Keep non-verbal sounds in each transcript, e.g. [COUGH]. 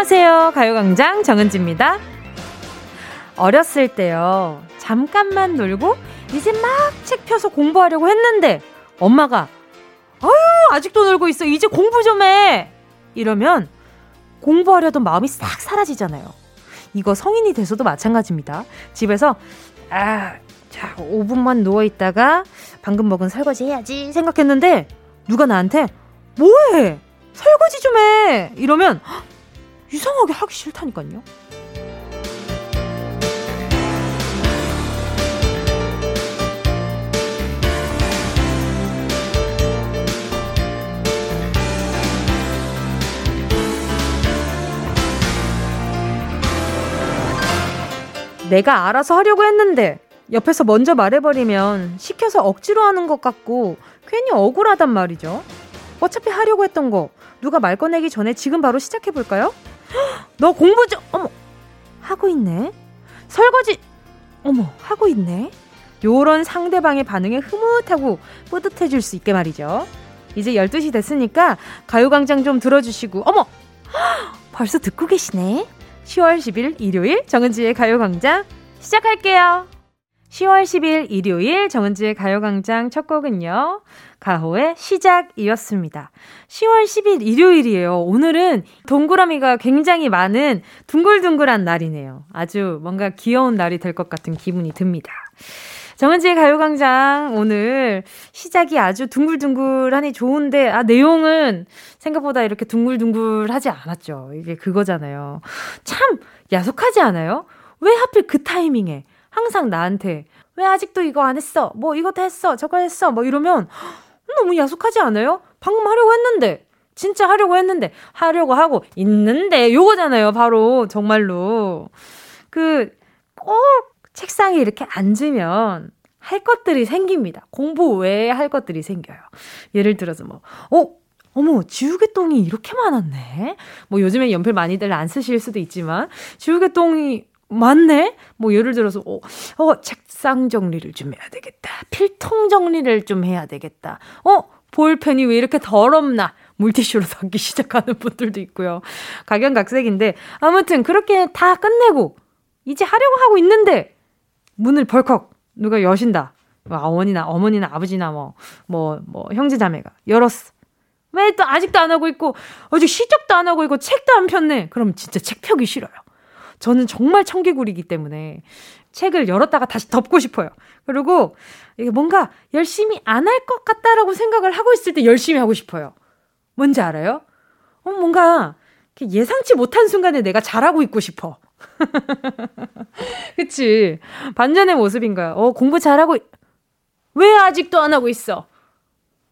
안녕하세요. 가요광장 정은지입니다. 어렸을 때요. 잠깐만 놀고 이제 막 책 펴서 공부하려고 했는데 엄마가 아유 아직도 놀고 있어. 이제 공부 좀 해. 이러면 공부하려던 마음이 싹 사라지잖아요. 이거 성인이 돼서도 마찬가지입니다. 집에서 아, 자, 5분만 누워 있다가 방금 먹은 설거지 해야지 생각했는데 누가 나한테 뭐해? 설거지 좀 해. 이러면 이상하게 하기 싫다니까요. 내가 알아서 하려고 했는데 옆에서 먼저 말해버리면 시켜서 억지로 하는 것 같고 괜히 억울하단 말이죠. 어차피 하려고 했던 거 누가 말 꺼내기 전에 지금 바로 시작해볼까요? [GASPS] 너 공부 좀, 어머, 하고 있네? 설거지, 어머, 하고 있네? 요런 상대방의 반응에 흐뭇하고 뿌듯해질 수 있게 말이죠. 이제 12시 됐으니까 가요광장 좀 들어주시고, 어머! [GASPS] 벌써 듣고 계시네? 10월 10일 일요일 정은지의 가요광장 시작할게요. 10월 10일 일요일 정은지의 가요광장 첫 곡은요. 가호의 시작이었습니다. 10월 10일 일요일이에요. 오늘은 동그라미가 굉장히 많은 둥글둥글한 날이네요. 아주 뭔가 귀여운 날이 될 것 같은 기분이 듭니다. 정은지의 가요광장 오늘 시작이 아주 둥글둥글하니 좋은데 아 내용은 생각보다 이렇게 둥글둥글하지 않았죠. 이게 그거잖아요. 참 야속하지 않아요? 왜 하필 그 타이밍에 항상 나한테 왜 아직도 이거 안 했어? 뭐 이것도 했어? 저거 했어? 뭐 이러면 너무 야속하지 않아요? 방금 하려고 했는데 진짜 하려고 했는데 하려고 하고 있는데 요거잖아요. 바로 정말로 그 꼭 책상에 이렇게 앉으면 할 것들이 생깁니다. 공부 외에 할 것들이 생겨요. 예를 들어서 뭐, 어, 어머, 지우개똥이 이렇게 많았네? 뭐 요즘에 연필 많이들 안 쓰실 수도 있지만, 지우개똥이 많네? 뭐 예를 들어서, 어, 어, 책상 정리를 좀 해야 되겠다. 필통 정리를 좀 해야 되겠다. 어, 볼펜이 왜 이렇게 더럽나? 물티슈로 닦기 [LAUGHS] 시작하는 분들도 있고요. 각양각색인데, 아무튼 그렇게 다 끝내고, 이제 하려고 하고 있는데, 문을 벌컥 누가 여신다. 뭐 어머니나 어머니나 아버지나 뭐 뭐 뭐 뭐 형제 자매가 열었어. 왜 또 아직도 안 하고 있고 어제 시작도 안 하고 있고 책도 안 폈네. 그럼 진짜 책 펴기 싫어요. 저는 정말 청개구리이기 때문에 책을 열었다가 다시 덮고 싶어요. 그리고 뭔가 열심히 안 할 것 같다라고 생각을 하고 있을 때 열심히 하고 싶어요. 뭔지 알아요? 어, 뭔가 예상치 못한 순간에 내가 잘하고 있고 싶어. [LAUGHS] 그치. 반전의 모습인 거야. 어, 공부 잘하고, 왜 아직도 안 하고 있어?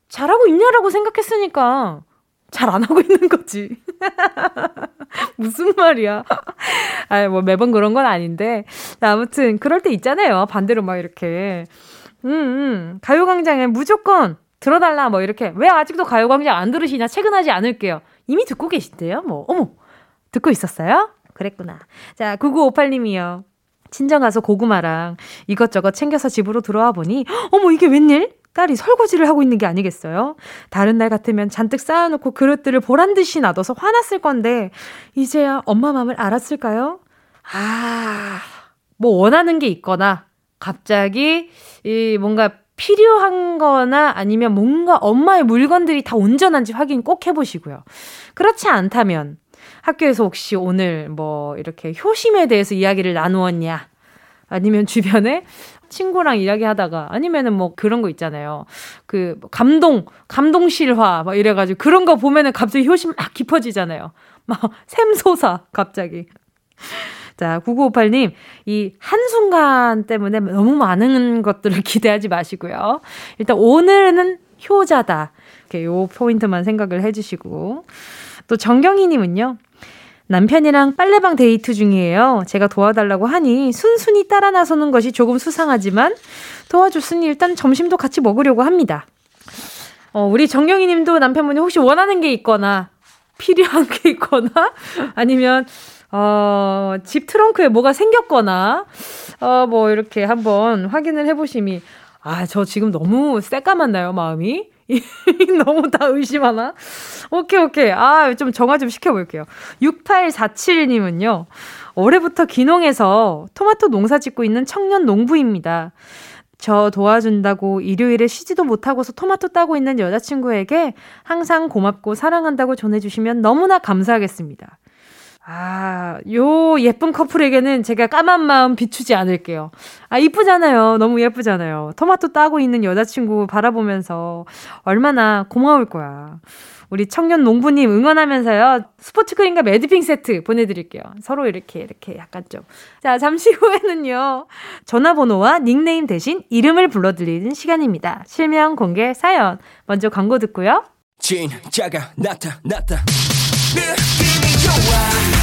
잘하고 있냐라고 생각했으니까 잘 안 하고 있는 거지. [LAUGHS] 무슨 말이야. 아, 뭐 매번 그런 건 아닌데. 아무튼 그럴 때 있잖아요. 반대로 막 이렇게. 음, 음. 가요 광장에 무조건 들어달라 뭐 이렇게. 왜 아직도 가요 광장 안 들으시냐? 퇴근하지 않을게요. 이미 듣고 계신데요? 뭐, 어머. 듣고 있었어요? 그랬구나. 자, 9958님이요. 친정 가서 고구마랑 이것저것 챙겨서 집으로 들어와 보니, [GASPS] 어머, 이게 웬일? 딸이 설거지를 하고 있는 게 아니겠어요? 다른 날 같으면 잔뜩 쌓아놓고 그릇들을 보란 듯이 놔둬서 화났을 건데, 이제야 엄마 마음을 알았을까요? 아, 뭐 원하는 게 있거나, 갑자기, 이 뭔가 필요한 거나 아니면 뭔가 엄마의 물건들이 다 온전한지 확인 꼭 해보시고요. 그렇지 않다면, 학교에서 혹시 오늘 뭐 이렇게 효심에 대해서 이야기를 나누었냐? 아니면 주변에 친구랑 이야기하다가 아니면은 뭐 그런 거 있잖아요. 그뭐 감동, 감동 실화 막 이래가지고 그런 거 보면은 갑자기 효심 막 깊어지잖아요. 막 [LAUGHS] 샘솟아 갑자기. 자, 9958님, 이 한순간 때문에 너무 많은 것들을 기대하지 마시고요. 일단 오늘은 효자다. 이렇게 요 포인트만 생각을 해주시고. 또 정경희님은요. 남편이랑 빨래방 데이트 중이에요. 제가 도와달라고 하니 순순히 따라 나서는 것이 조금 수상하지만 도와줬으니 일단 점심도 같이 먹으려고 합니다. 어, 우리 정경희 님도 남편분이 혹시 원하는 게 있거나 필요한 게 있거나 아니면 어, 집 트렁크에 뭐가 생겼거나 어, 뭐 이렇게 한번 확인을 해 보심이 아, 저 지금 너무 새까맣나요, 마음이? [LAUGHS] 너무 다 의심하나? 오케이, 오케이. 아, 좀 정화 좀 시켜볼게요. 6847님은요, 올해부터 기농에서 토마토 농사 짓고 있는 청년 농부입니다. 저 도와준다고 일요일에 쉬지도 못하고서 토마토 따고 있는 여자친구에게 항상 고맙고 사랑한다고 전해주시면 너무나 감사하겠습니다. 아, 요 예쁜 커플에게는 제가 까만 마음 비추지 않을게요. 아, 이쁘잖아요. 너무 예쁘잖아요. 토마토 따고 있는 여자친구 바라보면서 얼마나 고마울 거야. 우리 청년 농부님 응원하면서요. 스포츠 크림과 매드핑 세트 보내드릴게요. 서로 이렇게, 이렇게 약간 좀. 자, 잠시 후에는요. 전화번호와 닉네임 대신 이름을 불러드리는 시간입니다. 실명 공개 사연. 먼저 광고 듣고요. 진짜가 나타났다. 느낌이 좋아.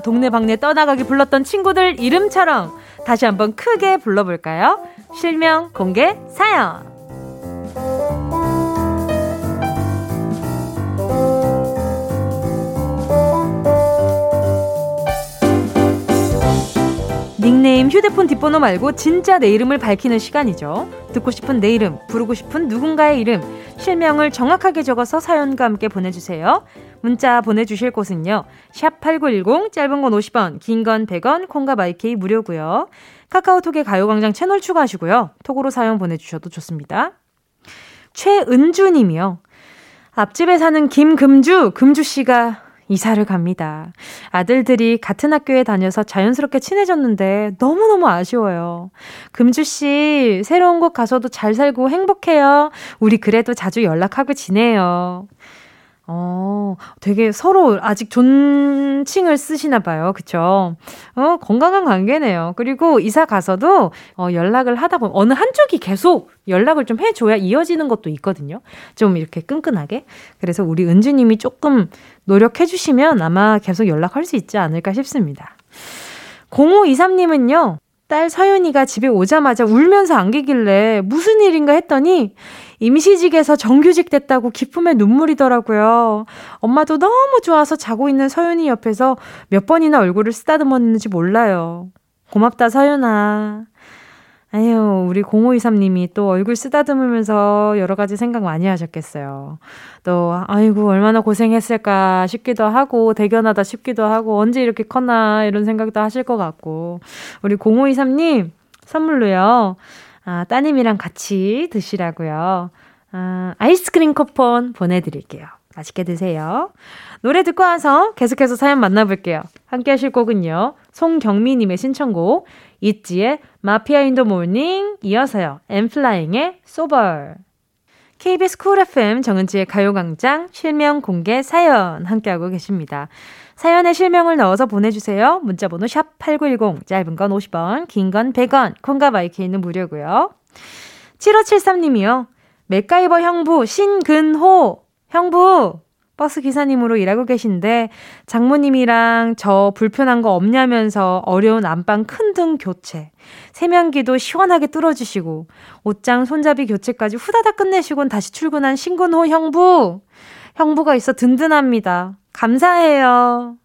동네방네 떠나가기 불렀던 친구들 이름처럼 다시 한번 크게 불러볼까요? 실명 공개 사연. 닉네임, 휴대폰 뒷번호 말고 진짜 내 이름을 밝히는 시간이죠. 듣고 싶은 내 이름, 부르고 싶은 누군가의 이름, 실명을 정확하게 적어서 사연과 함께 보내주세요. 문자 보내주실 곳은요. 샵 8910 짧은 건 50원 긴 건 100원 콩과 마이케이 무료고요. 카카오톡에 가요광장 채널 추가하시고요. 톡으로 사연 보내주셔도 좋습니다. 최은주 님이요. 앞집에 사는 김금주, 금주씨가 이사를 갑니다. 아들들이 같은 학교에 다녀서 자연스럽게 친해졌는데 너무너무 아쉬워요. 금주씨, 새로운 곳 가서도 잘 살고 행복해요. 우리 그래도 자주 연락하고 지내요. 어, 되게 서로 아직 존칭을 쓰시나 봐요. 그쵸? 어, 건강한 관계네요. 그리고 이사 가서도 어, 연락을 하다 보면 어느 한쪽이 계속 연락을 좀 해줘야 이어지는 것도 있거든요. 좀 이렇게 끈끈하게. 그래서 우리 은주님이 조금 노력해주시면 아마 계속 연락할 수 있지 않을까 싶습니다. 0523님은요, 딸 서윤이가 집에 오자마자 울면서 안기길래 무슨 일인가 했더니 임시직에서 정규직 됐다고 기쁨의 눈물이더라고요. 엄마도 너무 좋아서 자고 있는 서윤이 옆에서 몇 번이나 얼굴을 쓰다듬었는지 몰라요. 고맙다, 서윤아. 아유, 우리 0523님이 또 얼굴 쓰다듬으면서 여러 가지 생각 많이 하셨겠어요. 또, 아이고, 얼마나 고생했을까 싶기도 하고, 대견하다 싶기도 하고, 언제 이렇게 컸나, 이런 생각도 하실 것 같고. 우리 0523님, 선물로요. 아, 따님이랑 같이 드시라고요. 아, 아이스크림 쿠폰 보내드릴게요. 맛있게 드세요. 노래 듣고 와서 계속해서 사연 만나볼게요. 함께 하실 곡은요. 송경미님의 신청곡, 있지의 마피아 In the Morning, 이어서요. 엔플라잉의 Sober. KBS 쿨 FM 정은지의 가요광장 실명 공개 사연 함께하고 계십니다. 사연에 실명을 넣어서 보내주세요. 문자번호 샵 8910, 짧은 건 50원, 긴 건 100원, 콩과 마이크는 무료고요. 7573님이요. 맥가이버 형부 신근호 형부 버스 기사님으로 일하고 계신데 장모님이랑 저 불편한 거 없냐면서 어려운 안방 큰 등 교체, 세면기도 시원하게 뚫어주시고 옷장 손잡이 교체까지 후다닥 끝내시곤 다시 출근한 신근호 형부. 형부가 있어 든든합니다. 감사해요.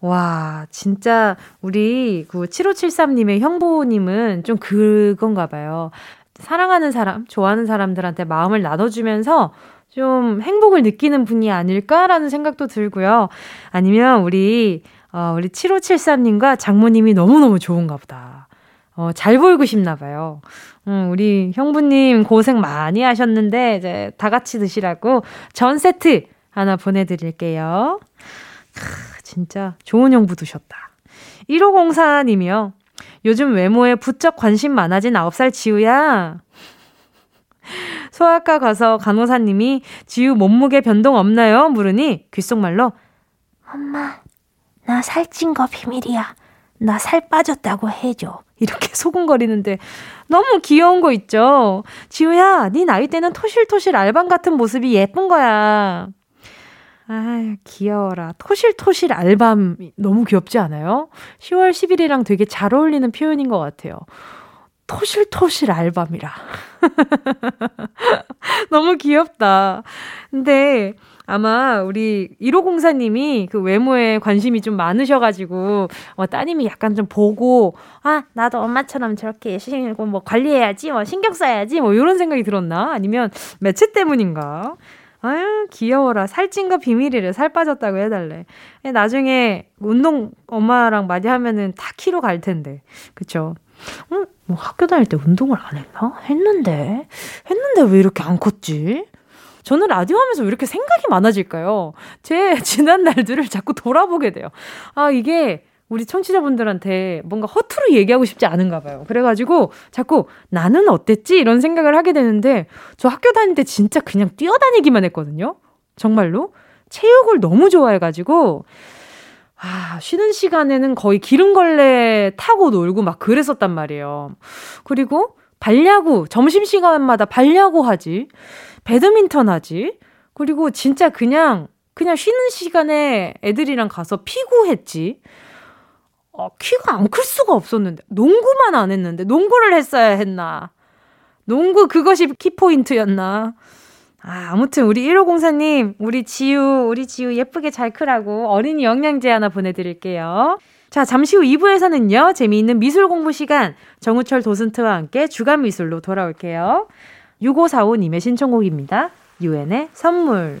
와, 진짜 우리 그 7573님의 형부님은 좀 그건가 봐요. 사랑하는 사람, 좋아하는 사람들한테 마음을 나눠주면서 좀 행복을 느끼는 분이 아닐까라는 생각도 들고요. 아니면 우리, 어, 우리 7573님과 장모님이 너무너무 좋은가 보다. 어, 잘 보이고 싶나 봐요. 음, 우리 형부님 고생 많이 하셨는데, 이제 다 같이 드시라고 전 세트 하나 보내드릴게요. 크, 진짜 좋은 형부 두셨다. 1504님이요. 요즘 외모에 부쩍 관심 많아진 9살 지우야. 소아과 가서 간호사님이 지우 몸무게 변동 없나요? 물으니 귓속말로 엄마 나 살찐 거 비밀이야 나 살 빠졌다고 해줘. 이렇게 [LAUGHS] 소곤거리는데 너무 귀여운 거 있죠? 지우야, 네 나이 때는 토실토실 알밤 같은 모습이 예쁜 거야. 아, 귀여워라. 토실토실 알밤 너무 귀엽지 않아요? 10월 10일이랑 되게 잘 어울리는 표현인 것 같아요. 토실토실 알밤이라. [LAUGHS] 너무 귀엽다. 근데 아마 우리 1504님이 그 외모에 관심이 좀 많으셔가지고, 어, 따님이 약간 좀 보고, 아, 나도 엄마처럼 저렇게 신경, 뭐 관리해야지, 뭐 신경 써야지, 뭐 이런 생각이 들었나? 아니면 매체 때문인가? 아유, 귀여워라. 살찐 거 비밀이래. 살 빠졌다고 해달래. 나중에 운동 엄마랑 많이 하면은 다 키로 갈 텐데. 그쵸? 응? 뭐 학교 다닐 때 운동을 안 했나? 했는데. 했는데 왜 이렇게 안 컸지? 저는 라디오 하면서 왜 이렇게 생각이 많아질까요? 제 [LAUGHS] 지난 날들을 자꾸 돌아보게 돼요. 아, 이게 우리 청취자분들한테 뭔가 허투루 얘기하고 싶지 않은가 봐요. 그래가지고 자꾸 나는 어땠지? 이런 생각을 하게 되는데 저 학교 다닐 때 진짜 그냥 뛰어다니기만 했거든요. 정말로. 체육을 너무 좋아해가지고 아, 쉬는 시간에는 거의 기름걸레 타고 놀고 막 그랬었단 말이에요. 그리고 발야구, 점심시간마다 발야구 하지. 배드민턴 하지. 그리고 진짜 그냥, 그냥 쉬는 시간에 애들이랑 가서 피구했지. 어, 키가 안 클 수가 없었는데. 농구만 안 했는데. 농구를 했어야 했나. 농구 그것이 키포인트였나. 아, 아무튼 우리 1504님, 우리 지우, 우리 지우 예쁘게 잘 크라고 어린이 영양제 하나 보내드릴게요. 자, 잠시 후 2부에서는요, 재미있는 미술 공부 시간, 정우철 도슨트와 함께 주간 미술로 돌아올게요. 6545님의 신청곡입니다. 유엔의 선물.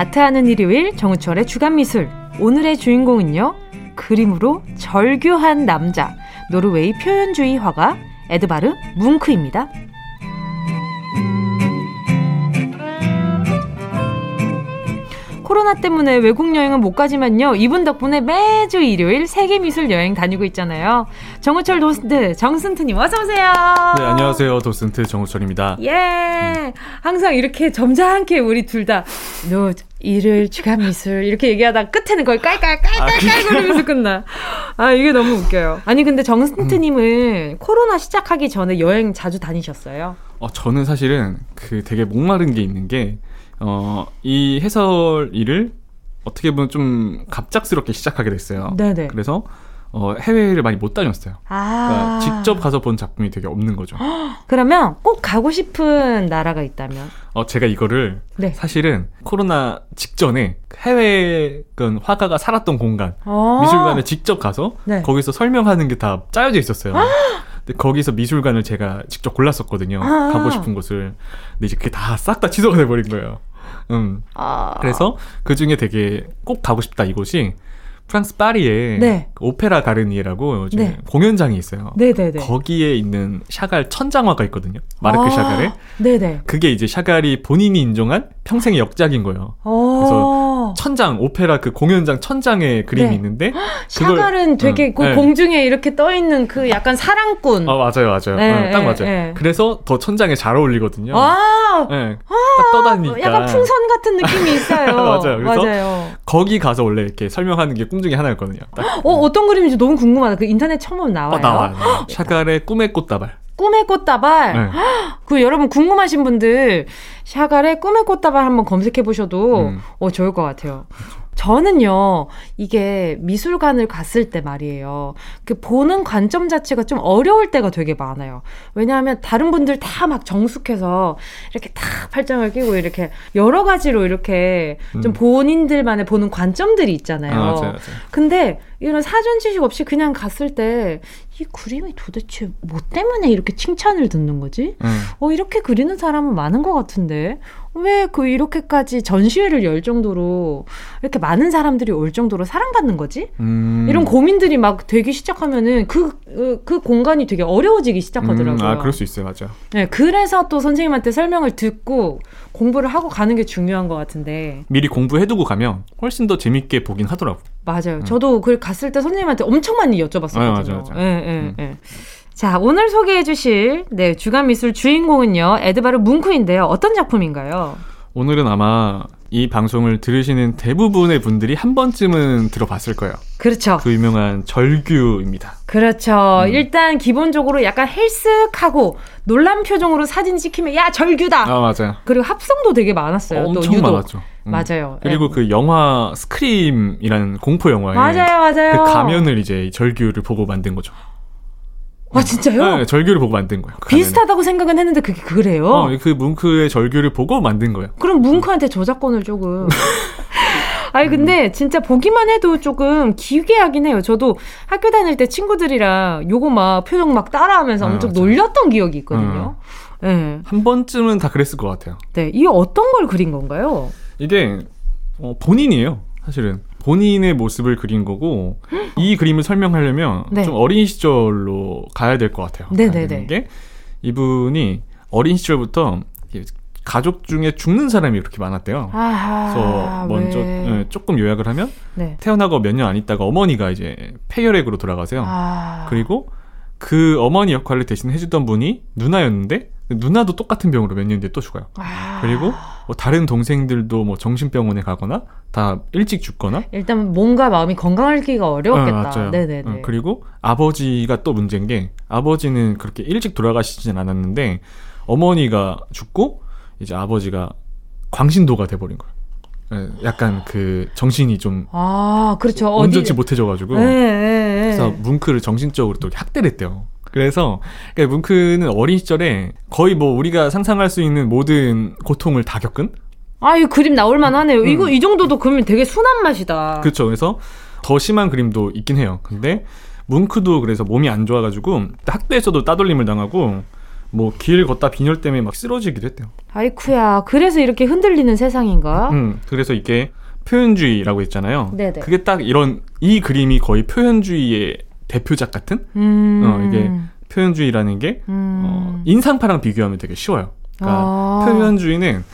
아트하는 일요일 정우철의 주간미술 오늘의 주인공은요 그림으로 절규한 남자 노르웨이 표현주의 화가 에드바르 뭉크입니다. 코로나 때문에 외국 여행은 못 가지만요. 이분 덕분에 매주 일요일 세계 미술 여행 다니고 있잖아요. 정우철 도슨트 정슨트님 어서 오세요. 네 안녕하세요 도슨트 정우철입니다. 예 음. 항상 이렇게 점잖게 우리 둘 다 너 일요일 주간 미술 이렇게 얘기하다 끝에는 거의 깔깔 깔깔깔 거리면서 끝나. 아 이게 너무 웃겨요. 아니 근데 정슨트님은 음. 코로나 시작하기 전에 여행 자주 다니셨어요? 어 저는 사실은 그 되게 목마른 게 있는 게 어, 이 해설 일을 어떻게 보면 좀 갑작스럽게 시작하게 됐어요. 네네. 그래서 어, 해외를 많이 못 다녔어요. 아. 그러니까 직접 가서 본 작품이 되게 없는 거죠. [GASPS] 그러면 꼭 가고 싶은 나라가 있다면? 어, 제가 이거를 네. 사실은 코로나 직전에 해외 그 화가가 살았던 공간, 어. 미술관에 직접 가서 네. 거기서 설명하는 게 다 짜여져 있었어요. [GASPS] 근데 거기서 미술관을 제가 직접 골랐었거든요. 아. 가고 싶은 곳을. 근데 이제 그게 다 싹 다 취소가 돼버린 거예요. 음. 아. 그래서 그 중에 되게 꼭 가고 싶다 이곳이 프랑스 파리에 네. 그 오페라 가르니에라고 요즘 네. 공연장이 있어요. 네네네. 거기에 있는 샤갈 천장화가 있거든요. 마르크 아. 샤갈의. 네네. 그게 이제 샤갈이 본인이 인정한 평생의 역작인 거예요. 어. 그래서 천장 오페라 그 공연장 천장에 그림이 네. 있는데 샤갈은 되게 응. 그 네. 공중에 이렇게 떠 있는 그 약간 사랑꾼. 어 맞아요 맞아요. 네, 어, 딱 맞아요. 네. 그래서 더 천장에 잘 어울리거든요. 아, 네. 딱 떠다니니까. 약간 풍선 같은 느낌이 있어요. [LAUGHS] 맞아요. 그래서 맞아요. 거기 가서 원래 이렇게 설명하는 게 꿈 중에 하나였거든요. 딱. 어 어떤 그림인지 너무 궁금하다. 그 인터넷 쳐보면 나와요. 어, 나와요. 샤갈의 꿈의 꽃다발. 꿈의 꽃다발. 네. 그 여러분 궁금하신 분들 샤갈의 꿈의 꽃다발 한번 검색해 보셔도 음. 어 좋을 것 같아요. 저는요, 이게 미술관을 갔을 때 말이에요. 그 보는 관점 자체가 좀 어려울 때가 되게 많아요. 왜냐하면 다른 분들 다 막 정숙해서 이렇게 딱 팔짱을 끼고 이렇게 여러 가지로 이렇게 음. 좀 본인들만의 보는 관점들이 있잖아요. 아, 맞아요, 맞아요. 근데 이런 사전 지식 없이 그냥 갔을 때 이 그림이 도대체 뭐 때문에 이렇게 칭찬을 듣는 거지? 음. 어 이렇게 그리는 사람은 많은 것 같은데 왜 그 이렇게까지 전시회를 열 정도로 이렇게 많은 사람들이 올 정도로 사랑받는 거지? 음. 이런 고민들이 막 되기 시작하면은 그, 그, 그 공간이 되게 어려워지기 시작하더라고요. 음, 아, 그럴 수 있어요. 맞아. 네, 그래서 또 선생님한테 설명을 듣고 공부를 하고 가는 게 중요한 것 같은데. 미리 공부해두고 가면 훨씬 더 재밌게 보긴 하더라고. 맞아요. 음. 저도 그 갔을 때 선생님한테 엄청 많이 여쭤봤었거든요. 아, 맞아, 맞아. 예, 예, 음. 예. 자, 오늘 소개해 주실 네, 주간 미술 주인공은요. 에드바르 뭉크인데요. 어떤 작품인가요? 오늘은 아마 이 방송을 들으시는 대부분의 분들이 한 번쯤은 들어봤을 거예요. 그렇죠. 그 유명한 절규입니다. 그렇죠. 음. 일단 기본적으로 약간 헬스하고 놀란 표정으로 사진 찍히면 야 절규다. 아 맞아요. 그리고 합성도 되게 많았어요. 엄청 또 많았죠. 음. 맞아요. 그리고 네. 그 영화 스크림이라는 공포 영화에 맞아요, 맞아요. 그 가면을 이제 절규를 보고 만든 거죠. 아 진짜요? 네, 절규를 보고 만든 거예요. 그 비슷하다고 생각은 했는데 그게 그래요? 어, 그 뭉크의 절규를 보고 만든 거예요. 그럼 뭉크한테 저작권을 조금. [LAUGHS] 아니 근데 진짜 보기만 해도 조금 기괴 하긴 해요. 저도 학교 다닐 때 친구들이랑 요거 막 표정 막 따라하면서 아, 엄청 맞아. 놀렸던 기억이 있거든요. 어. 네. 한 번쯤은 다 그랬을 것 같아요. 네, 이게 어떤 걸 그린 건가요? 이게 어, 본인이에요. 사실은 본인의 모습을 그린 거고 이 그림을 설명하려면 네. 좀 어린 시절로 가야 될 것 같아요. 네네네. 게 이분이 어린 시절부터 가족 중에 죽는 사람이 그렇게 많았대요. 아하, 그래서 먼저 네, 조금 요약을 하면 네. 태어나고 몇 년 안 있다가 어머니가 이제 폐혈액으로 돌아가세요. 아. 그리고 그 어머니 역할을 대신 해주던 분이 누나였는데 누나도 똑같은 병으로 몇 년 뒤에 또 죽어요. 아. 그리고 뭐 다른 동생들도 뭐 정신병원에 가거나 다 일찍 죽거나 일단 몸과 마음이 건강하기가 어려웠겠다. 어, 네네. 어, 그리고 아버지가 또 문제인 게 아버지는 그렇게 일찍 돌아가시진 않았는데 어머니가 죽고 이제 아버지가 광신도가 돼버린 거예요. 예, 약간 그 정신이 좀 아, 그렇죠. 온전치 못해져가지고 네, 네, 네. 그래서 뭉크를 정신적으로 또 학대를 했대요. 그래서 그러니까 뭉크는 어린 시절에 거의 뭐 우리가 상상할 수 있는 모든 고통을 다 겪은 아, 이 그림 나올만 하네요. 음. 이거 이 정도도 그러면 되게 순한 맛이다. 그렇죠. 그래서 더 심한 그림도 있긴 해요. 근데 뭉크도 그래서 몸이 안 좋아가지고 학대에서도 따돌림을 당하고 뭐 길 걷다 빈혈 때문에 막 쓰러지기도 했대요. 아이쿠야. 그래서 이렇게 흔들리는 세상인가? 음. 그래서 이게 표현주의라고 했잖아요. 네네. 그게 딱 이런 이 그림이 거의 표현주의의 대표작 같은 음. 어, 이게 표현주의라는 게 음. 어, 인상파랑 비교하면 되게 쉬워요. 그러니까 아. 표현주의는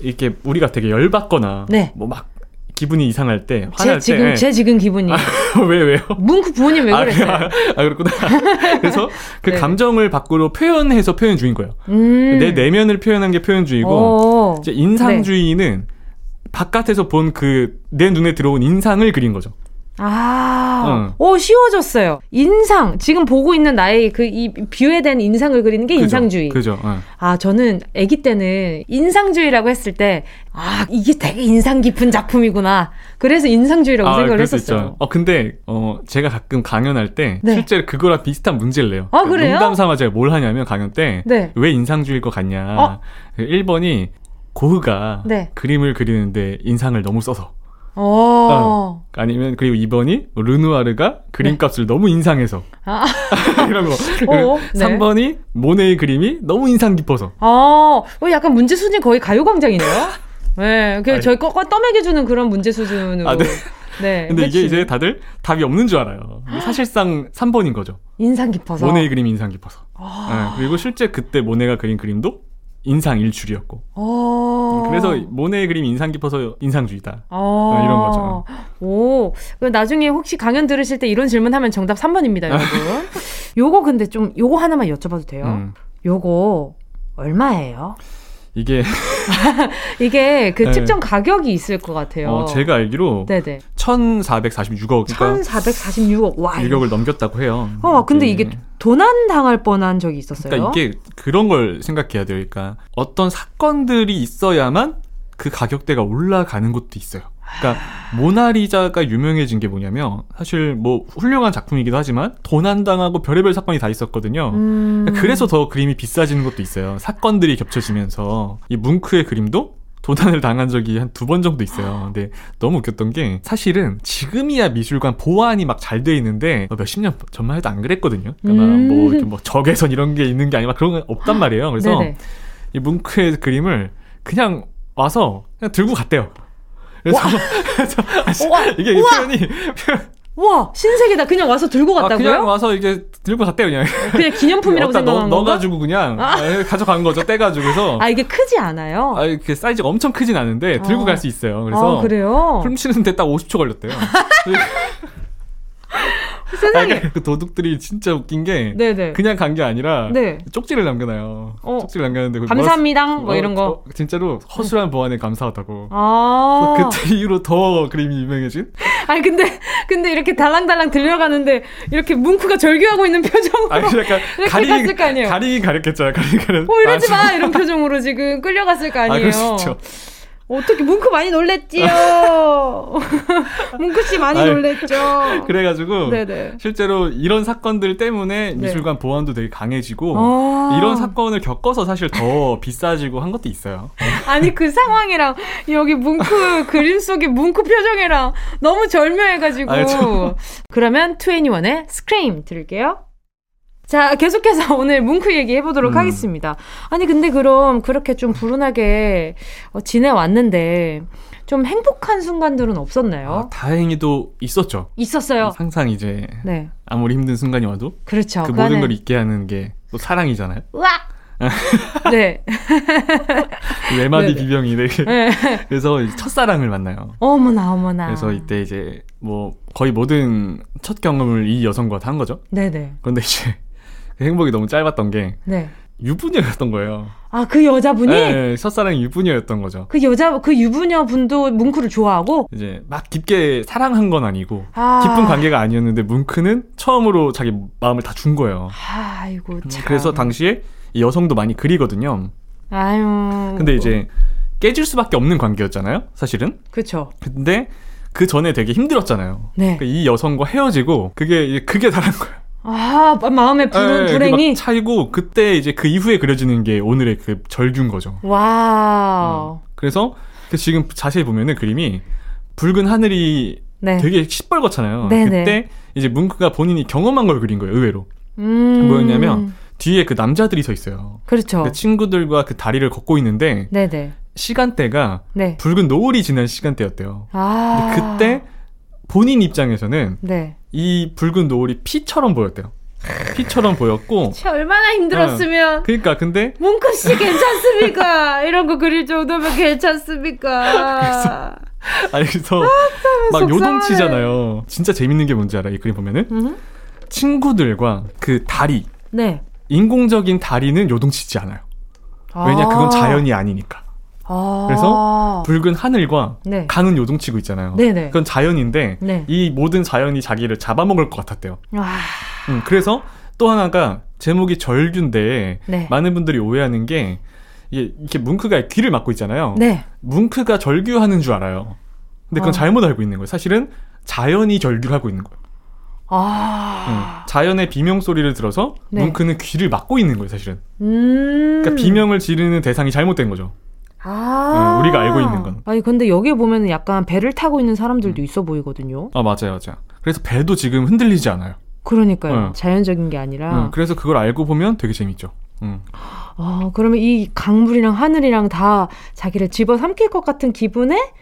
이렇게 우리가 되게 열받거나 네. 뭐막 기분이 이상할 때 화날 제, 지금, 때 제 지금 기분이 아, [LAUGHS] 왜 왜요? 뭉크 부모님 왜 그랬어요? 아, 아 그렇구나. [LAUGHS] 그래서 그 네. 감정을 밖으로 표현해서 표현주의인 거예요. 음. 내 내면을 표현한 게 표현주의고 오. 이제 인상주의는 네. 바깥에서 본 그 내 눈에 들어온 인상을 그린 거죠. 아, 응. 오, 쉬워졌어요. 인상. 지금 보고 있는 나의 그이 비유에 대 인상을 그리는 게 그죠, 인상주의. 그죠. 응. 아, 저는 아기 때는 인상주의라고 했을 때, 아, 이게 되게 인상 깊은 작품이구나. 그래서 인상주의라고 아, 생각을 했었어요. 어, 근데, 어, 제가 가끔 강연할 때, 네. 실제로 그거랑 비슷한 문제를 내요. 아, 그래요? 농담 삼아 제가 뭘 하냐면, 강연 때, 네. 왜 인상주의일 것 같냐. 어? 1번이 고흐가 네. 그림을 그리는데 인상을 너무 써서. 어. 아니면 그리고 2번이 르누아르가 그림값을 네. 너무 인상해서 아. [LAUGHS] 이런 거. 어, 네. 3번이 모네의 그림이 너무 인상 깊어서. 어, 어 약간 문제 수준이 거의 가요광장이네요. 네, 그 저희 거 떠먹여주는 그런 문제 수준으로. 아, 네. 네. [LAUGHS] 근데. 이게 이제 다들 답이 없는 줄 알아요. 사실상 3번인 거죠. 인상 깊어서. 모네의 그림이 인상 깊어서. 아. 네, 그리고 실제 그때 모네가 그린 그림도 인상 일출이었고. 어. 그래서 모네의 그림이 인상 깊어서 인상주의다. 어. 이런 거죠. 오. 나중에 혹시 강연 들으실 때 이런 질문 하면 정답 3번입니다, 여러분. [LAUGHS] 요거 근데 좀 요거 하나만 여쭤봐도 돼요? 음. 요거 얼마예요? 이게 [LAUGHS] 이게 그 네. 측정 가격이 있을 것 같아요. 어, 제가 알기로 네네. 1,446억. 그러니까 1,446억. 와. 유격을 넘겼다고 해요. 어, 근데 이게 도난 당할 뻔한 적이 있었어요. 그러니까 이게 그런 걸 생각해야 돼요. 그러니까 어떤 사건들이 있어야만 그 가격대가 올라가는 것도 있어요. 그러니까 모나리자가 유명해진 게 뭐냐면 사실 뭐 훌륭한 작품이기도 하지만 도난당하고 별의별 사건이 다 있었거든요. 음. 그래서 더 그림이 비싸지는 것도 있어요. 사건들이 겹쳐지면서 이 뭉크의 그림도 도난을 당한 적이 한 두 번 정도 있어요. 근데 너무 웃겼던 게 사실은 지금이야 미술관 보안이 막 잘 돼 있는데 뭐 몇십 년 전만 해도 안 그랬거든요. 그러니까 음. 뭐, 뭐 적외선 이런 게 있는 게 아니라 그런 건 없단 말이에요. 그래서 네네. 이 뭉크의 그림을 그냥 와서 그냥 들고 갔대요. 그래서, 그래서 [LAUGHS] 이게 우와. 표현이 와 신세계다 그냥 와서 들고 갔다고요? 아, 그냥 와서 이게 들고 갔대요 그냥. 그냥 기념품이라고 생각한 거 넣어가지고 그냥 아. 아. 가져간 거죠 떼가지고 그래서. 아 이게 크지 않아요? 아 이게 사이즈가 엄청 크진 않은데 들고 어. 갈수 있어요. 그래서. 아, 그래요? 훔치는데 딱 50초 걸렸대요. [LAUGHS] 세상에. 아, 그 도둑들이 진짜 웃긴 게 네네. 그냥 간 게 아니라 네. 쪽지를 남겨놔요. 어. 쪽지를 남겼는데 감사합니다. 뭐, 뭐 이런 거. 어, 진짜로 허술한 보안에 감사하다고. 아. 그때 이후로 더 그림이 유명해진. 아니 근데 근데 이렇게 달랑달랑 들려가는데 이렇게 뭉크가 절규하고 있는 표정으로 아니 약간 가리 갔을 거 아니에요. 가리긴 가렸겠죠. 가리긴 가렸. 어 이러지 마 이런 표정으로 지금 끌려갔을 거 아니에요. 아, 어떻게 뭉크 많이 놀랬지요. [LAUGHS] 뭉크 씨 많이 아유, 놀랬죠. [LAUGHS] 그래가지고 네네. 실제로 이런 사건들 때문에 네. 미술관 보안도 되게 강해지고 아~ 이런 사건을 겪어서 사실 더 비싸지고 한 것도 있어요. 아니 그 상황이랑 여기 뭉크 그림 속의 뭉크 표정이랑 너무 절묘해가지고 아유, 그러면 트웬티원의 스크림 들을게요. 자, 계속해서 [LAUGHS] 오늘 뭉크 얘기 해보도록 음. 하겠습니다. 아니, 근데 그럼 그렇게 좀 불운하게 어, 지내왔는데, 좀 행복한 순간들은 없었나요? 아, 다행히도 있었죠. 있었어요. 항상 이제, 네. 아무리 힘든 순간이 와도, 그렇죠. 그 모든 걸 잊게 하는 게 또 사랑이잖아요. 으악! [LAUGHS] 네. 외마디 비병이 네. 네. [LAUGHS] 그래서 첫사랑을 만나요. 어머나 어머나. 그래서 이때 이제 뭐 거의 모든 첫 경험을 이 여성과 다한 거죠. 네네. 그런데 이제 그 행복이 너무 짧았던 게 네. 유부녀였던 거예요. 아, 그 여자분이? 네, 네, 첫사랑이 유부녀였던 거죠. 그 여자, 그 유부녀 분도 뭉크를 좋아하고? 이제 막 깊게 사랑한 건 아니고, 아. 깊은 관계가 아니었는데, 뭉크는 처음으로 자기 마음을 다 준 거예요. 아 이고, 음, 참. 그래서 당시에 이 여성도 많이 그리거든요. 아유. 근데 이제 깨질 수밖에 없는 관계였잖아요, 사실은. 그쵸. 근데 그 전에 되게 힘들었잖아요. 네. 그러니까 이 여성과 헤어지고, 그게, 그게 [LAUGHS] 다른 거예요. 아, 마음의 불, 네, 네 불행이 차이고 그때 이제 그 이후에 그려지는 게 오늘의 그 절규인 거죠. 와. 음. 그래서 그 지금 자세히 보면은 그림이 붉은 하늘이 네. 되게 시뻘겋잖아요. 네네. 네. 그때 이제 뭉크가 본인이 경험한 걸 그린 거예요. 의외로. 음. 뭐였냐면 뒤에 그 남자들이 서 있어요. 그렇죠. 그 친구들과 그 다리를 걷고 있는데 네네. 시간대가 네. 붉은 노을이 지난 시간대였대요. 아. 근데 그때 본인 입장에서는 네. 이 붉은 노을이 피처럼 보였대요. 피처럼 보였고. [LAUGHS] 얼마나 힘들었으면. 어, 그러니까 근데 뭉크 씨 [LAUGHS] 괜찮습니까? 이런 거 그릴 정도면 괜찮습니까? 아니 그래서 아, 막 요동치잖아요. 진짜 재밌는 게 뭔지 알아? 이 그림 보면은 음흠. 친구들과 그 다리. 네. 인공적인 다리는 요동치지 않아요. 왜냐 그건 아. 자연이 아니니까. 아~ 그래서 붉은 하늘과 네. 강은 요동치고 있잖아요. 네네. 그건 자연인데 네. 이 모든 자연이 자기를 잡아먹을 것 같았대요. 음, 그래서 또 하나가 제목이 절규인데 네. 많은 분들이 오해하는 게 이게 뭉크가 귀를 막고 있잖아요. 네. 뭉크가 절규하는 줄 알아요. 근데 그건 어. 잘못 알고 있는 거예요. 사실은 자연이 절규하고 있는 거예요. 아. 응. 자연의 비명 소리를 들어서 네. 뭉크는 귀를 막고 있는 거예요, 사실은. 음. 그러니까 비명을 지르는 대상이 잘못된 거죠. 아. 응, 우리가 알고 있는 건. 아니 근데 여기에 보면 약간 배를 타고 있는 사람들도 음. 있어 보이거든요. 아 맞아요, 맞아요. 그래서 배도 지금 흔들리지 않아요. 그러니까요. 응. 자연적인 게 아니라. 응, 그래서 그걸 알고 보면 되게 재밌죠. 응. 아 그러면 이 강물이랑 하늘이랑 다 자기를 집어 삼킬 것 같은 기분에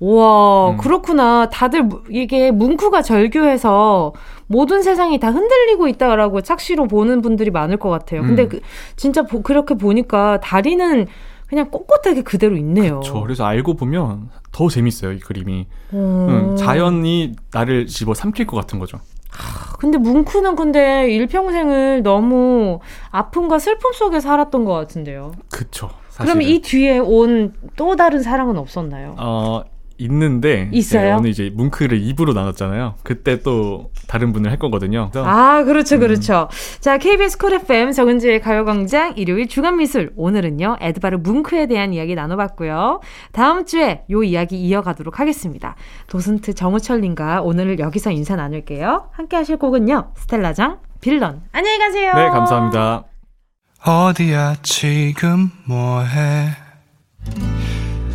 와, 음. 그렇구나. 다들 이게 뭉크가 절규해서 모든 세상이 다 흔들리고 있다라고 착시로 보는 분들이 많을 것 같아요. 음. 근데 그, 진짜 보, 그렇게 보니까 다리는 그냥 꼿꼿하게 그대로 있네요. 그렇죠. 그래서 알고 보면 더 재밌어요, 이 그림이. 음. 응, 자연이 나를 집어 삼킬 것 같은 거죠. 근데 뭉크는 근데 일평생을 너무 아픔과 슬픔 속에 살았던 것 같은데요. 그쵸. 그러면 이 뒤에 온 또 다른 사랑은 없었나요? 어, 있는데 있어요. 네, 오늘 이제 뭉크를 2부로 나눴잖아요. 그때 또 다른 분을 할 거거든요. 아 그렇죠, 그렇죠. 음. 자 KBS 쿨 FM 정은지의 가요광장 일요일 주간 미술 오늘은요 에드바르 뭉크에 대한 이야기 나눠봤고요. 다음 주에 요 이야기 이어가도록 하겠습니다. 도슨트 정우철님과 오늘 여기서 인사 나눌게요. 함께하실 곡은요 스텔라장 빌런. 안녕히 가세요. 네, 감사합니다. 어디야 지금 뭐해?